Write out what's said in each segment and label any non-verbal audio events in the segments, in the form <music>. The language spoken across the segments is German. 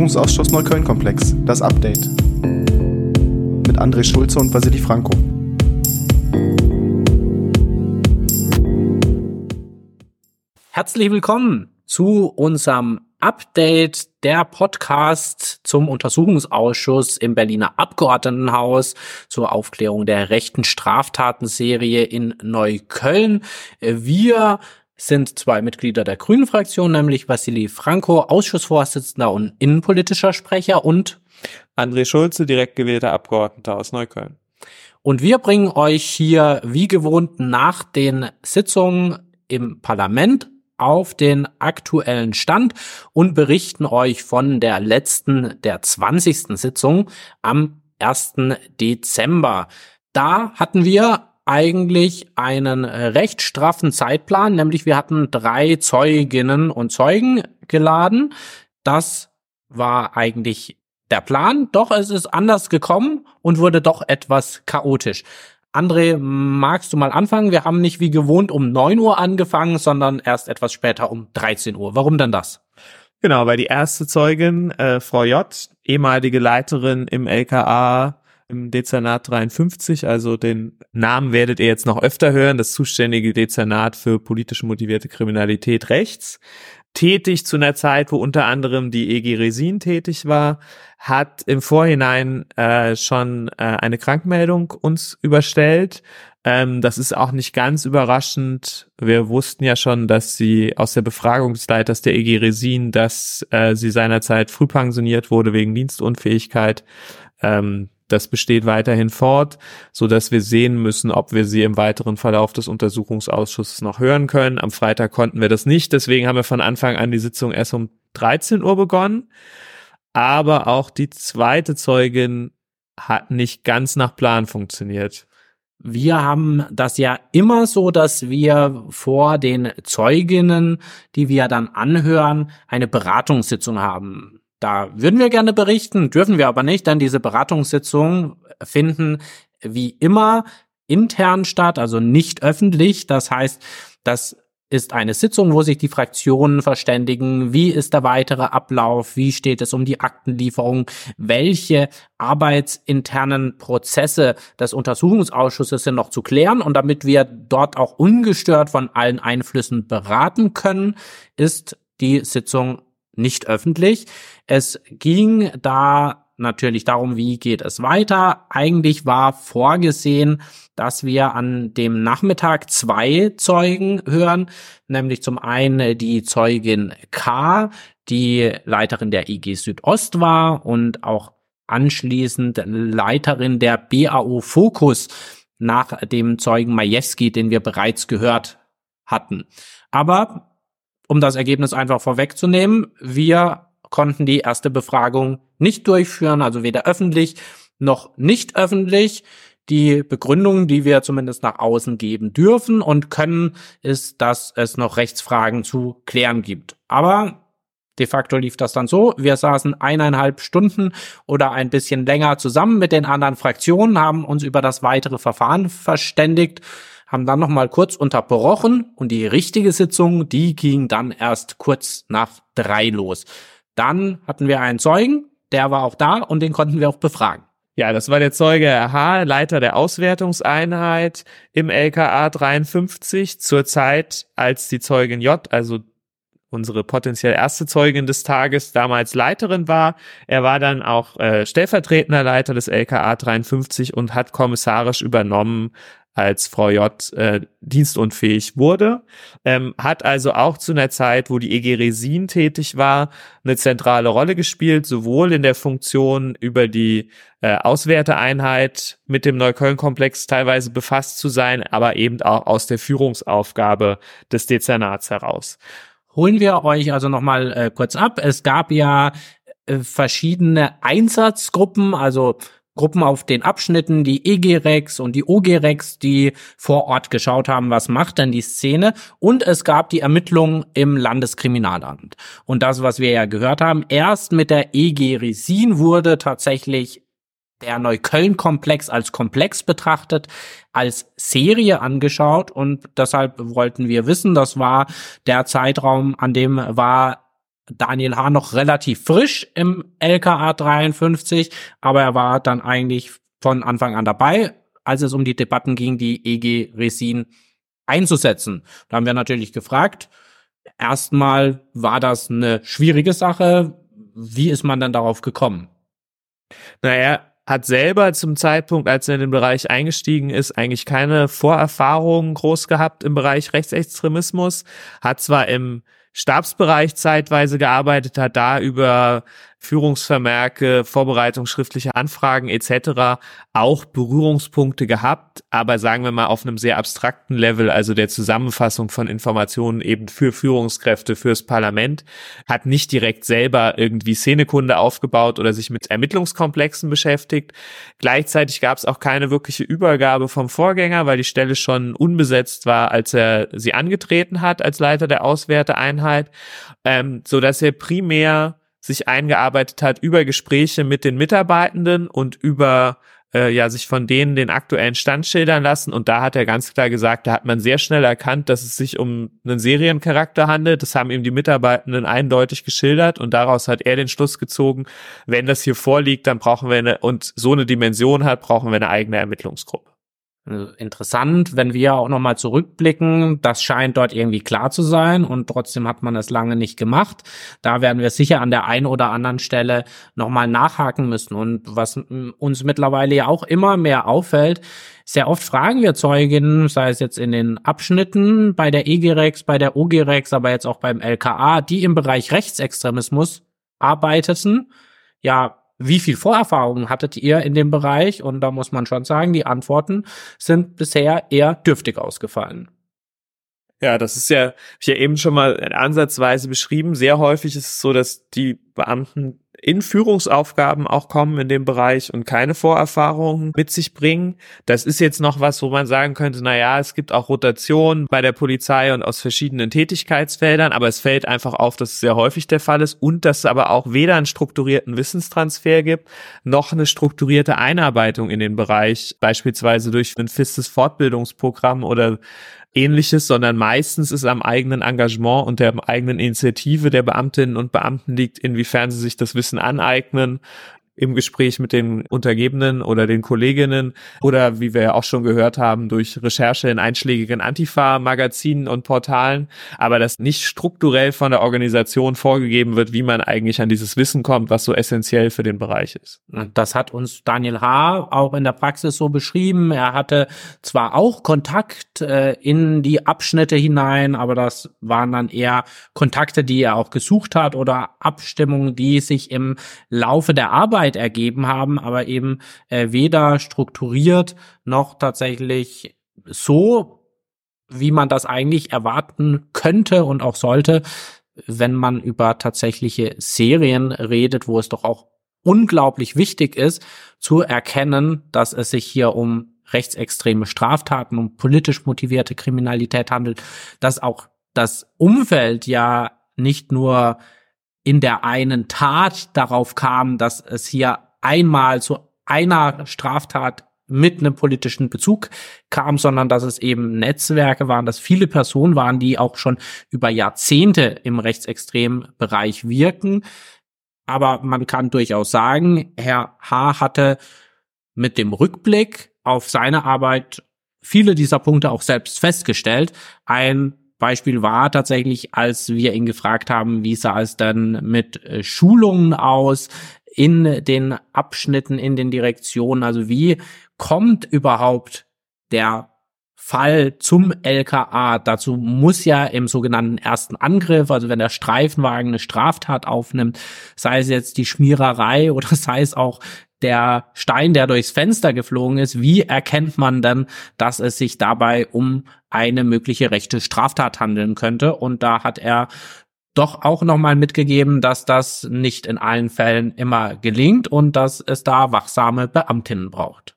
Untersuchungsausschuss Neukölln-Komplex, das Update. Mit André Schulze und Vasili Franco. Herzlich willkommen zu unserem Update der Podcast zum Untersuchungsausschuss im Berliner Abgeordnetenhaus zur Aufklärung der rechten Straftatenserie in Neukölln. Wir sind zwei Mitglieder der Grünen Fraktion, nämlich Vassili Franco, Ausschussvorsitzender und innenpolitischer Sprecher und André Schulze, direkt gewählter Abgeordneter aus Neukölln. Und wir bringen euch hier wie gewohnt nach den Sitzungen im Parlament auf den aktuellen Stand und berichten euch von der letzten, der 20. Sitzung am 1. Dezember. Da hatten wir eigentlich einen äh, recht straffen Zeitplan, nämlich wir hatten drei Zeuginnen und Zeugen geladen. Das war eigentlich der Plan, doch es ist anders gekommen und wurde doch etwas chaotisch. André, magst du mal anfangen? Wir haben nicht wie gewohnt um neun Uhr angefangen, sondern erst etwas später um 13 Uhr. Warum denn das? Genau, weil die erste Zeugin, äh, Frau J., ehemalige Leiterin im LKA im Dezernat 53, also den Namen werdet ihr jetzt noch öfter hören, das zuständige Dezernat für politisch motivierte Kriminalität rechts, tätig zu einer Zeit, wo unter anderem die EG Resin tätig war, hat im Vorhinein äh, schon äh, eine Krankmeldung uns überstellt. Ähm, das ist auch nicht ganz überraschend. Wir wussten ja schon, dass sie aus der Befragung des Leiters der EG Resin, dass äh, sie seinerzeit früh pensioniert wurde wegen Dienstunfähigkeit. Ähm, das besteht weiterhin fort, so dass wir sehen müssen, ob wir sie im weiteren Verlauf des Untersuchungsausschusses noch hören können. Am Freitag konnten wir das nicht, deswegen haben wir von Anfang an die Sitzung erst um 13 Uhr begonnen. Aber auch die zweite Zeugin hat nicht ganz nach Plan funktioniert. Wir haben das ja immer so, dass wir vor den Zeuginnen, die wir dann anhören, eine Beratungssitzung haben. Da würden wir gerne berichten, dürfen wir aber nicht, denn diese Beratungssitzungen finden wie immer intern statt, also nicht öffentlich. Das heißt, das ist eine Sitzung, wo sich die Fraktionen verständigen, wie ist der weitere Ablauf, wie steht es um die Aktenlieferung, welche arbeitsinternen Prozesse des Untersuchungsausschusses sind noch zu klären? Und damit wir dort auch ungestört von allen Einflüssen beraten können, ist die Sitzung nicht öffentlich. Es ging da natürlich darum, wie geht es weiter. Eigentlich war vorgesehen, dass wir an dem Nachmittag zwei Zeugen hören, nämlich zum einen die Zeugin K, die Leiterin der IG Südost war und auch anschließend Leiterin der BAO Fokus nach dem Zeugen Majewski, den wir bereits gehört hatten. Aber um das Ergebnis einfach vorwegzunehmen, wir konnten die erste Befragung nicht durchführen, also weder öffentlich noch nicht öffentlich. Die Begründung, die wir zumindest nach außen geben dürfen und können, ist, dass es noch Rechtsfragen zu klären gibt. Aber de facto lief das dann so. Wir saßen eineinhalb Stunden oder ein bisschen länger zusammen mit den anderen Fraktionen, haben uns über das weitere Verfahren verständigt haben dann noch mal kurz unterbrochen und die richtige Sitzung, die ging dann erst kurz nach drei los. Dann hatten wir einen Zeugen, der war auch da und den konnten wir auch befragen. Ja, das war der Zeuge H, Leiter der Auswertungseinheit im LKA 53 zur Zeit, als die Zeugin J, also unsere potenziell erste Zeugin des Tages, damals Leiterin war. Er war dann auch äh, stellvertretender Leiter des LKA 53 und hat kommissarisch übernommen, als Frau J äh, dienstunfähig wurde, ähm, hat also auch zu einer Zeit, wo die EG Resin tätig war, eine zentrale Rolle gespielt, sowohl in der Funktion über die äh, Auswerteeinheit mit dem Neukölln-Komplex teilweise befasst zu sein, aber eben auch aus der Führungsaufgabe des Dezernats heraus. Holen wir euch also nochmal äh, kurz ab. Es gab ja äh, verschiedene Einsatzgruppen, also Gruppen auf den Abschnitten, die EG-Rex und die OG-Rex, die vor Ort geschaut haben, was macht denn die Szene. Und es gab die Ermittlungen im Landeskriminalamt. Und das, was wir ja gehört haben, erst mit der EG Resin wurde tatsächlich der Neukölln-Komplex als Komplex betrachtet, als Serie angeschaut und deshalb wollten wir wissen, das war der Zeitraum, an dem war Daniel H. noch relativ frisch im LKA 53, aber er war dann eigentlich von Anfang an dabei, als es um die Debatten ging, die EG Resin einzusetzen. Da haben wir natürlich gefragt, erstmal war das eine schwierige Sache. Wie ist man dann darauf gekommen? Naja, hat selber zum Zeitpunkt, als er in den Bereich eingestiegen ist, eigentlich keine Vorerfahrungen groß gehabt im Bereich Rechtsextremismus, hat zwar im Stabsbereich zeitweise gearbeitet hat, da über Führungsvermerke, Vorbereitung schriftlicher Anfragen etc. auch Berührungspunkte gehabt, aber sagen wir mal auf einem sehr abstrakten Level, also der Zusammenfassung von Informationen eben für Führungskräfte, fürs Parlament, hat nicht direkt selber irgendwie Szenekunde aufgebaut oder sich mit Ermittlungskomplexen beschäftigt. Gleichzeitig gab es auch keine wirkliche Übergabe vom Vorgänger, weil die Stelle schon unbesetzt war, als er sie angetreten hat als Leiter der Auswerteeinheit, ähm, so dass er primär sich eingearbeitet hat über Gespräche mit den Mitarbeitenden und über äh, ja sich von denen den aktuellen Stand schildern lassen und da hat er ganz klar gesagt, da hat man sehr schnell erkannt, dass es sich um einen Seriencharakter handelt. Das haben ihm die Mitarbeitenden eindeutig geschildert und daraus hat er den Schluss gezogen, wenn das hier vorliegt, dann brauchen wir eine und so eine Dimension hat, brauchen wir eine eigene Ermittlungsgruppe. Interessant, wenn wir auch nochmal zurückblicken, das scheint dort irgendwie klar zu sein und trotzdem hat man es lange nicht gemacht. Da werden wir sicher an der einen oder anderen Stelle nochmal nachhaken müssen. Und was uns mittlerweile ja auch immer mehr auffällt, sehr oft fragen wir Zeuginnen, sei es jetzt in den Abschnitten bei der EGREX, bei der OGREX, aber jetzt auch beim LKA, die im Bereich Rechtsextremismus arbeiteten, ja, wie viel Vorerfahrung hattet ihr in dem Bereich? Und da muss man schon sagen, die Antworten sind bisher eher dürftig ausgefallen. Ja, das ist ja, ich ja eben schon mal ansatzweise beschrieben. Sehr häufig ist es so, dass die Beamten in Führungsaufgaben auch kommen in dem Bereich und keine Vorerfahrungen mit sich bringen. Das ist jetzt noch was, wo man sagen könnte, na ja, es gibt auch Rotation bei der Polizei und aus verschiedenen Tätigkeitsfeldern, aber es fällt einfach auf, dass es sehr häufig der Fall ist und dass es aber auch weder einen strukturierten Wissenstransfer gibt, noch eine strukturierte Einarbeitung in den Bereich, beispielsweise durch ein fistes Fortbildungsprogramm oder ähnliches, sondern meistens ist am eigenen Engagement und der eigenen Initiative der Beamtinnen und Beamten liegt, inwiefern sie sich das Wissen aneignen im Gespräch mit den Untergebenen oder den Kolleginnen oder wie wir ja auch schon gehört haben, durch Recherche in einschlägigen Antifa-Magazinen und Portalen, aber dass nicht strukturell von der Organisation vorgegeben wird, wie man eigentlich an dieses Wissen kommt, was so essentiell für den Bereich ist. Das hat uns Daniel H. auch in der Praxis so beschrieben. Er hatte zwar auch Kontakt äh, in die Abschnitte hinein, aber das waren dann eher Kontakte, die er auch gesucht hat oder Abstimmungen, die sich im Laufe der Arbeit Arbeit ergeben haben, aber eben äh, weder strukturiert noch tatsächlich so, wie man das eigentlich erwarten könnte und auch sollte, wenn man über tatsächliche Serien redet, wo es doch auch unglaublich wichtig ist, zu erkennen, dass es sich hier um rechtsextreme Straftaten, um politisch motivierte Kriminalität handelt, dass auch das Umfeld ja nicht nur in der einen Tat darauf kam, dass es hier einmal zu einer Straftat mit einem politischen Bezug kam, sondern dass es eben Netzwerke waren, dass viele Personen waren, die auch schon über Jahrzehnte im rechtsextremen Bereich wirken. Aber man kann durchaus sagen, Herr H. hatte mit dem Rückblick auf seine Arbeit viele dieser Punkte auch selbst festgestellt. Ein Beispiel war tatsächlich, als wir ihn gefragt haben, wie sah es dann mit äh, Schulungen aus in den Abschnitten, in den Direktionen, also wie kommt überhaupt der Fall zum LKA. Dazu muss ja im sogenannten ersten Angriff, also wenn der Streifenwagen eine Straftat aufnimmt, sei es jetzt die Schmiererei <laughs> oder sei es auch der Stein, der durchs Fenster geflogen ist, wie erkennt man dann, dass es sich dabei um eine mögliche rechte Straftat handeln könnte? Und da hat er doch auch nochmal mitgegeben, dass das nicht in allen Fällen immer gelingt und dass es da wachsame Beamtinnen braucht.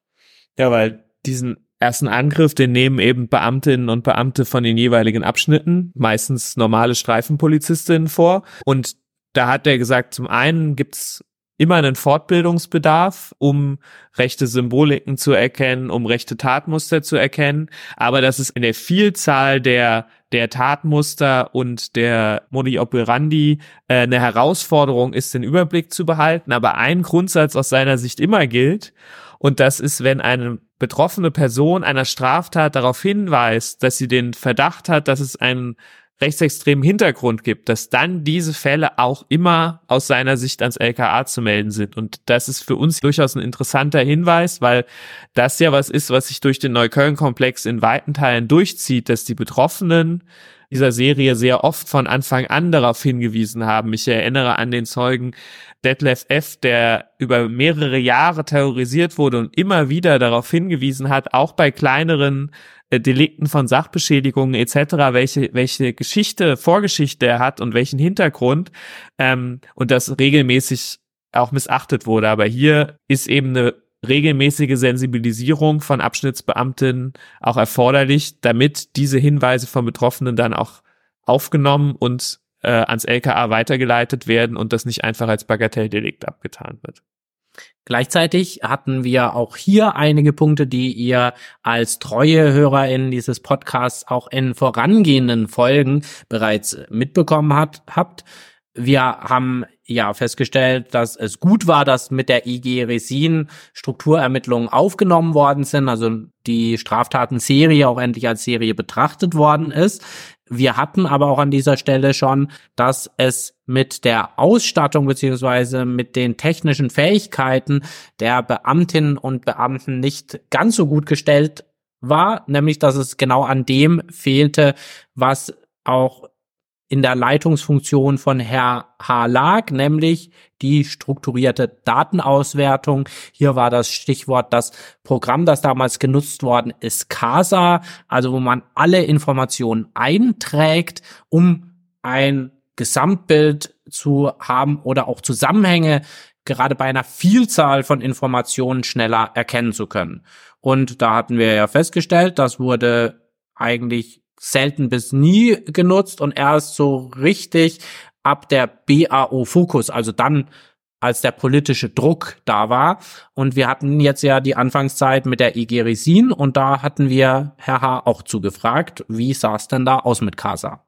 Ja, weil diesen ersten Angriff, den nehmen eben Beamtinnen und Beamte von den jeweiligen Abschnitten, meistens normale Streifenpolizistinnen vor. Und da hat er gesagt, zum einen gibt's immer einen Fortbildungsbedarf, um rechte Symboliken zu erkennen, um rechte Tatmuster zu erkennen, aber dass es in der Vielzahl der der Tatmuster und der Modi operandi äh, eine Herausforderung ist, den Überblick zu behalten. Aber ein Grundsatz aus seiner Sicht immer gilt, und das ist, wenn eine betroffene Person einer Straftat darauf hinweist, dass sie den Verdacht hat, dass es einen rechtsextremen Hintergrund gibt, dass dann diese Fälle auch immer aus seiner Sicht ans LKA zu melden sind. Und das ist für uns durchaus ein interessanter Hinweis, weil das ja was ist, was sich durch den Neukölln-Komplex in weiten Teilen durchzieht, dass die Betroffenen dieser Serie sehr oft von Anfang an darauf hingewiesen haben. Ich erinnere an den Zeugen Detlef F., der über mehrere Jahre terrorisiert wurde und immer wieder darauf hingewiesen hat, auch bei kleineren Delikten von Sachbeschädigungen etc., welche, welche Geschichte, Vorgeschichte er hat und welchen Hintergrund ähm, und das regelmäßig auch missachtet wurde. Aber hier ist eben eine regelmäßige Sensibilisierung von Abschnittsbeamten auch erforderlich, damit diese Hinweise von Betroffenen dann auch aufgenommen und äh, ans LKA weitergeleitet werden und das nicht einfach als Bagatelldelikt abgetan wird. Gleichzeitig hatten wir auch hier einige Punkte, die ihr als treue HörerInnen dieses Podcasts auch in vorangehenden Folgen bereits mitbekommen hat, habt. Wir haben ja festgestellt, dass es gut war, dass mit der IG Resin Strukturermittlungen aufgenommen worden sind, also die Straftatenserie auch endlich als Serie betrachtet worden ist. Wir hatten aber auch an dieser Stelle schon, dass es mit der Ausstattung beziehungsweise mit den technischen Fähigkeiten der Beamtinnen und Beamten nicht ganz so gut gestellt war, nämlich dass es genau an dem fehlte, was auch in der Leitungsfunktion von Herr H. lag, nämlich die strukturierte Datenauswertung. Hier war das Stichwort das Programm, das damals genutzt worden ist, CASA, also wo man alle Informationen einträgt, um ein Gesamtbild zu haben oder auch Zusammenhänge gerade bei einer Vielzahl von Informationen schneller erkennen zu können. Und da hatten wir ja festgestellt, das wurde eigentlich selten bis nie genutzt und erst so richtig ab der BAO Fokus, also dann als der politische Druck da war. Und wir hatten jetzt ja die Anfangszeit mit der IG Resin und da hatten wir Herr H. auch zugefragt, wie sah es denn da aus mit Casa?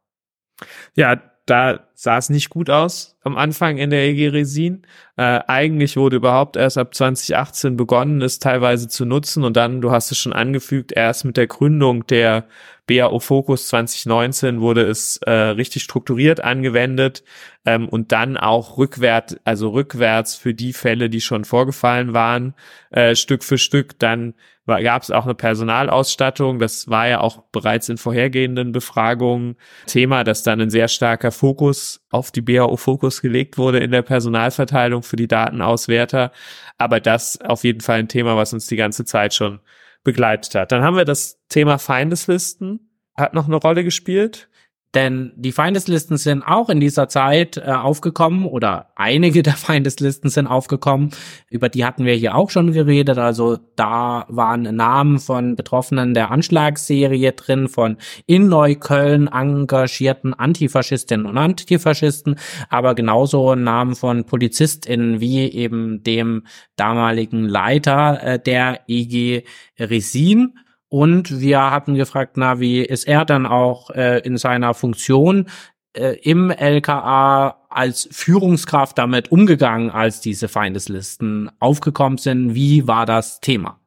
Ja, da sah es nicht gut aus am Anfang in der EG Resin. Äh, eigentlich wurde überhaupt erst ab 2018 begonnen, es teilweise zu nutzen und dann, du hast es schon angefügt, erst mit der Gründung der BAO Focus 2019 wurde es äh, richtig strukturiert angewendet ähm, und dann auch rückwärts, also rückwärts für die Fälle, die schon vorgefallen waren, äh, Stück für Stück dann gab es auch eine Personalausstattung. Das war ja auch bereits in vorhergehenden Befragungen Thema, dass dann ein sehr starker Fokus auf die BAO-Fokus gelegt wurde in der Personalverteilung für die Datenauswerter. Aber das auf jeden Fall ein Thema, was uns die ganze Zeit schon begleitet hat. Dann haben wir das Thema Feindeslisten, hat noch eine Rolle gespielt. Denn die Feindeslisten sind auch in dieser Zeit äh, aufgekommen oder einige <laughs> der Feindeslisten sind aufgekommen. Über die hatten wir hier auch schon geredet. Also da waren Namen von Betroffenen der Anschlagsserie drin, von in Neukölln engagierten Antifaschistinnen und Antifaschisten, aber genauso Namen von PolizistInnen wie eben dem damaligen Leiter äh, der IG Resin und wir hatten gefragt, na, wie ist er dann auch äh, in seiner Funktion äh, im LKA als Führungskraft damit umgegangen, als diese Feindeslisten aufgekommen sind? Wie war das Thema?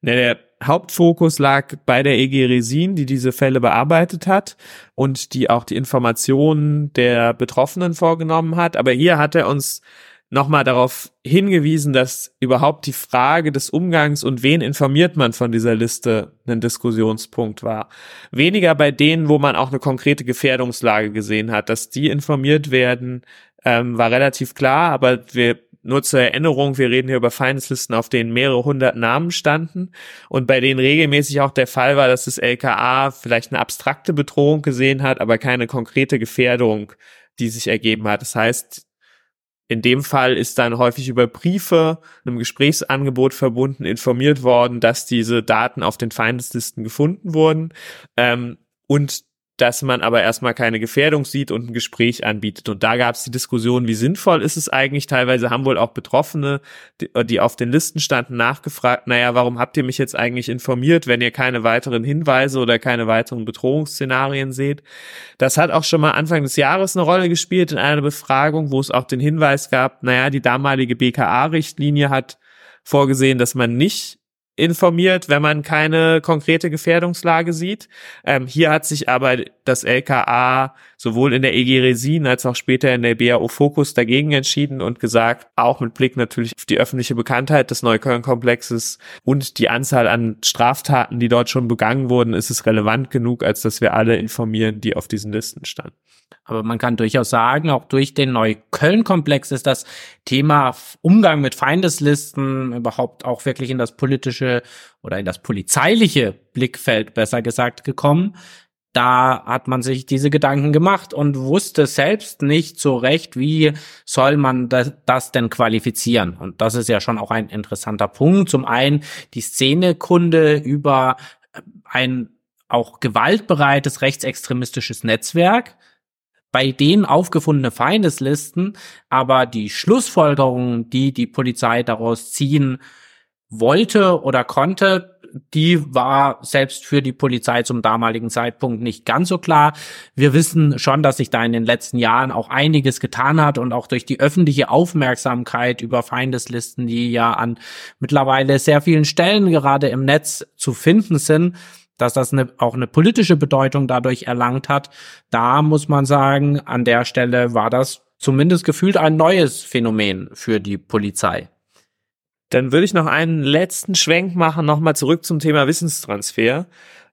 Der Hauptfokus lag bei der EG Resin, die diese Fälle bearbeitet hat und die auch die Informationen der Betroffenen vorgenommen hat. Aber hier hat er uns nochmal darauf hingewiesen, dass überhaupt die Frage des Umgangs und wen informiert man von dieser Liste ein Diskussionspunkt war. Weniger bei denen, wo man auch eine konkrete Gefährdungslage gesehen hat. Dass die informiert werden, ähm, war relativ klar, aber wir nur zur Erinnerung, wir reden hier über Feindeslisten, auf denen mehrere hundert Namen standen und bei denen regelmäßig auch der Fall war, dass das LKA vielleicht eine abstrakte Bedrohung gesehen hat, aber keine konkrete Gefährdung, die sich ergeben hat. Das heißt, in dem Fall ist dann häufig über Briefe, einem Gesprächsangebot verbunden, informiert worden, dass diese Daten auf den Feindeslisten gefunden wurden. Ähm, und dass man aber erstmal keine Gefährdung sieht und ein Gespräch anbietet. Und da gab es die Diskussion, wie sinnvoll ist es eigentlich? Teilweise haben wohl auch Betroffene, die, die, auf den Listen standen, nachgefragt, naja, warum habt ihr mich jetzt eigentlich informiert, wenn ihr keine weiteren Hinweise oder keine weiteren Bedrohungsszenarien seht? Das hat auch schon mal Anfang des Jahres eine Rolle gespielt in einer Befragung, wo es auch den Hinweis gab, naja, die damalige BKA-Richtlinie hat vorgesehen, dass man nicht informiert, wenn man keine konkrete Gefährdungslage sieht. Ähm, hier hat sich aber das LKA sowohl in der EG Resin als auch später in der BAO Fokus dagegen entschieden und gesagt, auch mit Blick natürlich auf die öffentliche Bekanntheit des Neukölln-Komplexes und die Anzahl an Straftaten, die dort schon begangen wurden, ist es relevant genug, als dass wir alle informieren, die auf diesen Listen standen. Aber man kann durchaus sagen, auch durch den Neukölln-Komplex ist das Thema Umgang mit Feindeslisten überhaupt auch wirklich in das politische oder in das polizeiliche Blickfeld besser gesagt gekommen. Da hat man sich diese Gedanken gemacht und wusste selbst nicht so recht, wie soll man das, das denn qualifizieren. Und das ist ja schon auch ein interessanter Punkt. Zum einen die Szenekunde über ein auch gewaltbereites rechtsextremistisches Netzwerk, bei denen aufgefundene Feindeslisten, aber die Schlussfolgerungen, die die Polizei daraus ziehen wollte oder konnte, die war selbst für die Polizei zum damaligen Zeitpunkt nicht ganz so klar. Wir wissen schon, dass sich da in den letzten Jahren auch einiges getan hat und auch durch die öffentliche Aufmerksamkeit über Feindeslisten, die ja an mittlerweile sehr vielen Stellen gerade im Netz zu finden sind, dass das eine, auch eine politische Bedeutung dadurch erlangt hat. Da muss man sagen, an der Stelle war das zumindest gefühlt ein neues Phänomen für die Polizei. Dann würde ich noch einen letzten Schwenk machen, nochmal zurück zum Thema Wissenstransfer.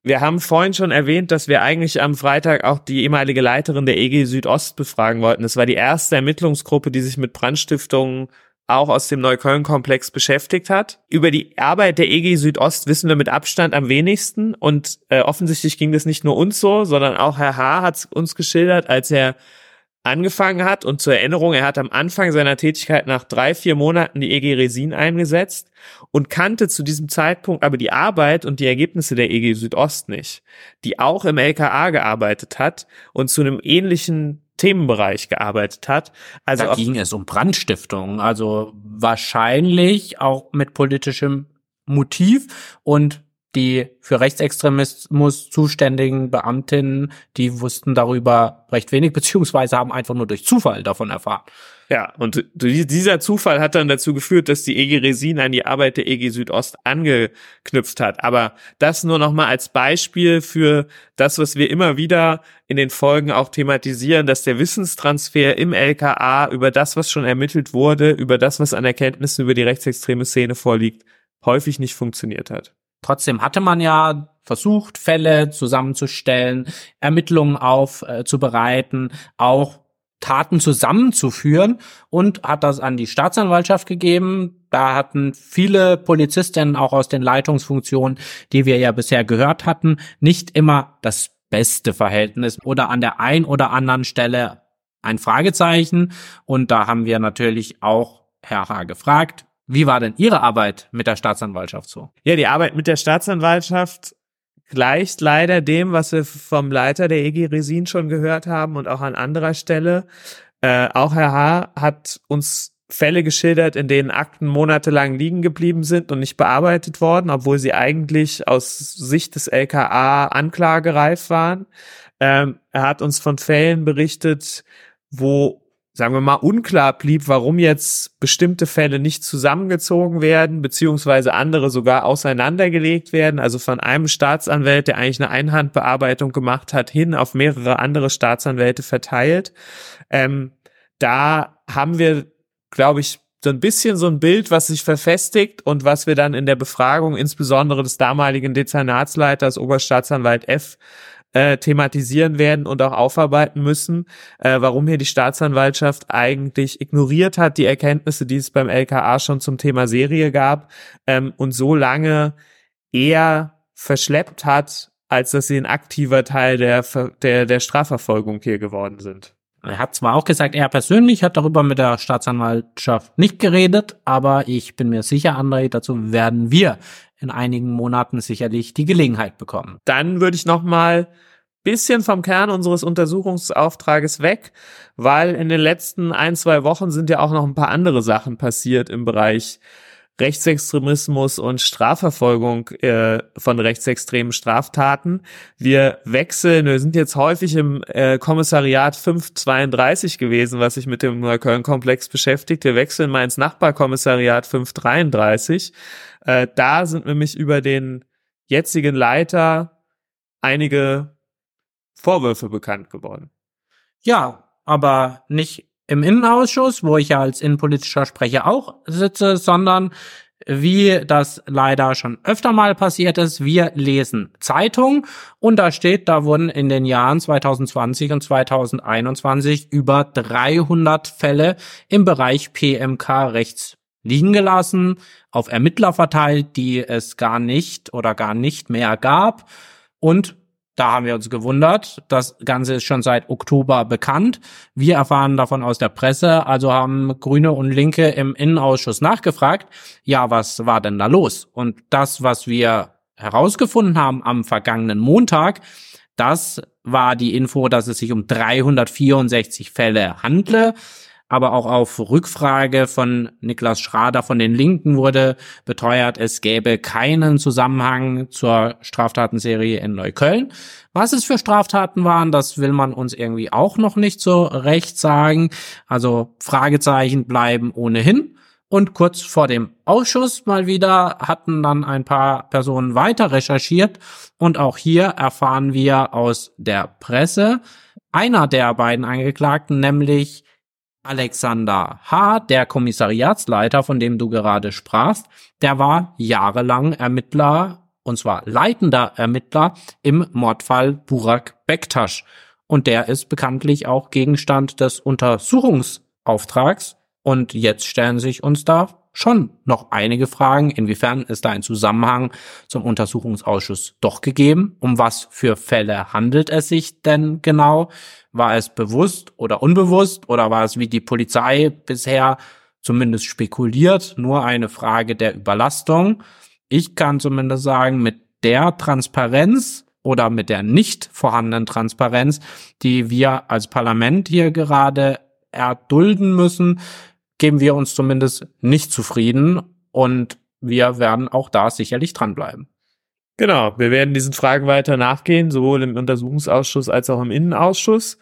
Wir haben vorhin schon erwähnt, dass wir eigentlich am Freitag auch die ehemalige Leiterin der EG Südost befragen wollten. Das war die erste Ermittlungsgruppe, die sich mit Brandstiftungen auch aus dem Neukölln-Komplex beschäftigt hat. Über die Arbeit der EG Südost wissen wir mit Abstand am wenigsten und äh, offensichtlich ging das nicht nur uns so, sondern auch Herr H. hat es uns geschildert, als er angefangen hat und zur Erinnerung, er hat am Anfang seiner Tätigkeit nach drei, vier Monaten die EG Resin eingesetzt und kannte zu diesem Zeitpunkt aber die Arbeit und die Ergebnisse der EG Südost nicht, die auch im LKA gearbeitet hat und zu einem ähnlichen Themenbereich gearbeitet hat. Also da ging es um Brandstiftung, also wahrscheinlich auch mit politischem Motiv und die für Rechtsextremismus zuständigen Beamtinnen, die wussten darüber recht wenig, <laughs> beziehungsweise haben einfach nur durch Zufall davon erfahren. Ja, und dieser Zufall hat dann dazu geführt, dass die EG Resin an die Arbeit der EG Südost angeknüpft hat. Aber das nur nochmal als Beispiel für das, was wir immer wieder in den Folgen auch thematisieren, dass der Wissenstransfer im LKA über das, was schon ermittelt wurde, über das, was an Erkenntnissen über die rechtsextreme Szene vorliegt, häufig nicht funktioniert hat. Trotzdem hatte man ja versucht, Fälle zusammenzustellen, Ermittlungen aufzubereiten, äh, auch Taten zusammenzuführen und hat das an die Staatsanwaltschaft gegeben. Da hatten viele Polizistinnen auch aus den Leitungsfunktionen, die wir ja bisher gehört hatten, nicht immer das beste Verhältnis oder an der ein oder anderen Stelle ein Fragezeichen. Und da haben wir natürlich auch Herr H. gefragt, wie war denn Ihre Arbeit mit der Staatsanwaltschaft so? Ja, die Arbeit mit der Staatsanwaltschaft gleicht leider dem, was wir vom Leiter der EG Resin schon gehört haben und auch an anderer Stelle. Äh, auch Herr H. hat uns Fälle geschildert, in denen Akten monatelang liegen geblieben sind und nicht bearbeitet worden, obwohl sie eigentlich aus Sicht des LKA anklagereif waren. Ähm, er hat uns von Fällen berichtet, wo sagen wir mal, unklar blieb, warum jetzt bestimmte Fälle nicht zusammengezogen werden, beziehungsweise andere sogar auseinandergelegt werden, also von einem Staatsanwalt, der eigentlich eine Einhandbearbeitung gemacht hat, hin auf mehrere andere Staatsanwälte verteilt. Ähm, da haben wir, glaube ich, so ein bisschen so ein Bild, was sich verfestigt und was wir dann in der Befragung insbesondere des damaligen Dezernatsleiters Oberstaatsanwalt F äh, thematisieren werden und auch aufarbeiten müssen, äh, warum hier die Staatsanwaltschaft eigentlich ignoriert hat, die Erkenntnisse, die es beim LKA schon zum Thema Serie gab ähm, und so lange eher verschleppt hat, als dass sie ein aktiver Teil der, der, der Strafverfolgung hier geworden sind. Er hat zwar auch gesagt, er persönlich hat darüber mit der Staatsanwaltschaft nicht geredet, aber ich bin mir sicher, André, dazu werden wir in einigen Monaten sicherlich die Gelegenheit bekommen. Dann würde ich noch mal bisschen vom Kern unseres Untersuchungsauftrages weg, weil in den letzten ein, zwei Wochen sind ja auch noch ein paar andere Sachen passiert im Bereich Rechtsextremismus und Strafverfolgung äh, von rechtsextremen Straftaten. Wir wechseln, wir sind jetzt häufig im äh, Kommissariat 532 gewesen, was sich mit dem Neukölln-Komplex beschäftigt. Wir wechseln mal ins Nachbarkommissariat 533. Äh, da sind nämlich über den jetzigen Leiter einige Vorwürfe bekannt geworden. Ja, aber nicht im Innenausschuss, wo ich ja als innenpolitischer Sprecher auch sitze, sondern wie das leider schon öfter mal passiert ist, wir lesen Zeitung und da steht, da wurden in den Jahren 2020 und 2021 über 300 Fälle im Bereich PMK rechts liegen gelassen, auf Ermittler verteilt, die es gar nicht oder gar nicht mehr gab und da haben wir uns gewundert. Das Ganze ist schon seit Oktober bekannt. Wir erfahren davon aus der Presse, also haben Grüne und Linke im Innenausschuss nachgefragt, ja, was war denn da los? Und das, was wir herausgefunden haben am vergangenen Montag, das war die Info, dass es sich um 364 Fälle handle aber auch auf Rückfrage von Niklas Schrader von den Linken wurde beteuert, es gäbe keinen Zusammenhang zur Straftatenserie in Neukölln. Was es für Straftaten waren, das will man uns irgendwie auch noch nicht so recht sagen. Also Fragezeichen bleiben ohnehin. Und kurz vor dem Ausschuss mal wieder hatten dann ein paar Personen weiter recherchiert. Und auch hier erfahren wir aus der Presse, einer der beiden Angeklagten, nämlich Alexander H., der Kommissariatsleiter, von dem du gerade sprachst, der war jahrelang Ermittler, und zwar leitender Ermittler im Mordfall Burak Bektasch. Und der ist bekanntlich auch Gegenstand des Untersuchungsauftrags. Und jetzt stellen sich uns da schon noch einige Fragen. Inwiefern ist da ein Zusammenhang zum Untersuchungsausschuss doch gegeben? Um was für Fälle handelt es sich denn genau? War es bewusst oder unbewusst oder war es wie die Polizei bisher zumindest spekuliert, nur eine Frage der Überlastung? Ich kann zumindest sagen, mit der Transparenz oder mit der nicht vorhandenen Transparenz, die wir als Parlament hier gerade erdulden müssen, geben wir uns zumindest nicht zufrieden und wir werden auch da sicherlich dranbleiben. Genau, wir werden diesen Fragen weiter nachgehen, sowohl im Untersuchungsausschuss als auch im Innenausschuss.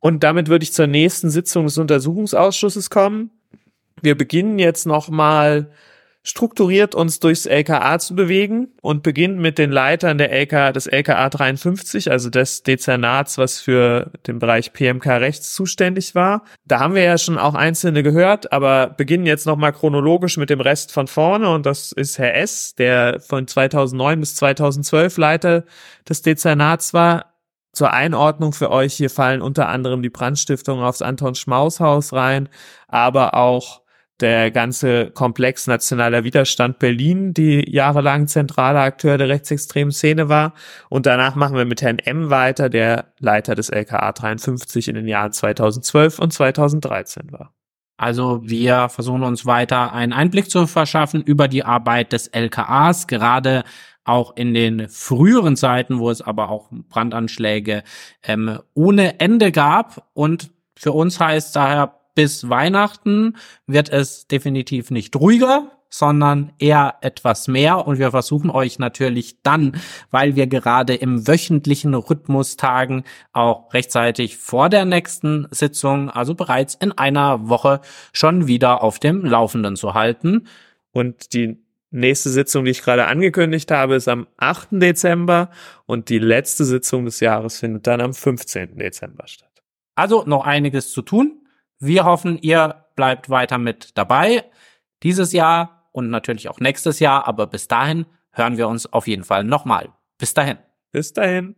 Und damit würde ich zur nächsten Sitzung des Untersuchungsausschusses kommen. Wir beginnen jetzt nochmal strukturiert uns durchs LKA zu bewegen und beginnen mit den Leitern der LK, des LKA 53, also des Dezernats, was für den Bereich PMK Rechts zuständig war. Da haben wir ja schon auch einzelne gehört, aber beginnen jetzt nochmal chronologisch mit dem Rest von vorne und das ist Herr S., der von 2009 bis 2012 Leiter des Dezernats war. Zur Einordnung für euch, hier fallen unter anderem die Brandstiftungen aufs Anton Schmaus Haus rein, aber auch der ganze Komplex Nationaler Widerstand Berlin, die jahrelang zentraler Akteur der rechtsextremen Szene war. Und danach machen wir mit Herrn M weiter, der Leiter des LKA 53 in den Jahren 2012 und 2013 war. Also wir versuchen uns weiter einen Einblick zu verschaffen über die Arbeit des LKAs, gerade auch in den früheren Zeiten, wo es aber auch Brandanschläge ähm, ohne Ende gab. Und für uns heißt daher bis Weihnachten wird es definitiv nicht ruhiger, sondern eher etwas mehr. Und wir versuchen euch natürlich dann, weil wir gerade im wöchentlichen Rhythmus tagen, auch rechtzeitig vor der nächsten Sitzung, also bereits in einer Woche, schon wieder auf dem Laufenden zu halten. Und die nächste Sitzung, die ich gerade angekündigt habe, ist am 8. Dezember und die letzte Sitzung des Jahres findet dann am 15. Dezember statt. Also noch einiges zu tun. Wir hoffen, ihr bleibt weiter mit dabei dieses Jahr und natürlich auch nächstes Jahr, aber bis dahin hören wir uns auf jeden Fall nochmal. Bis dahin. Bis dahin.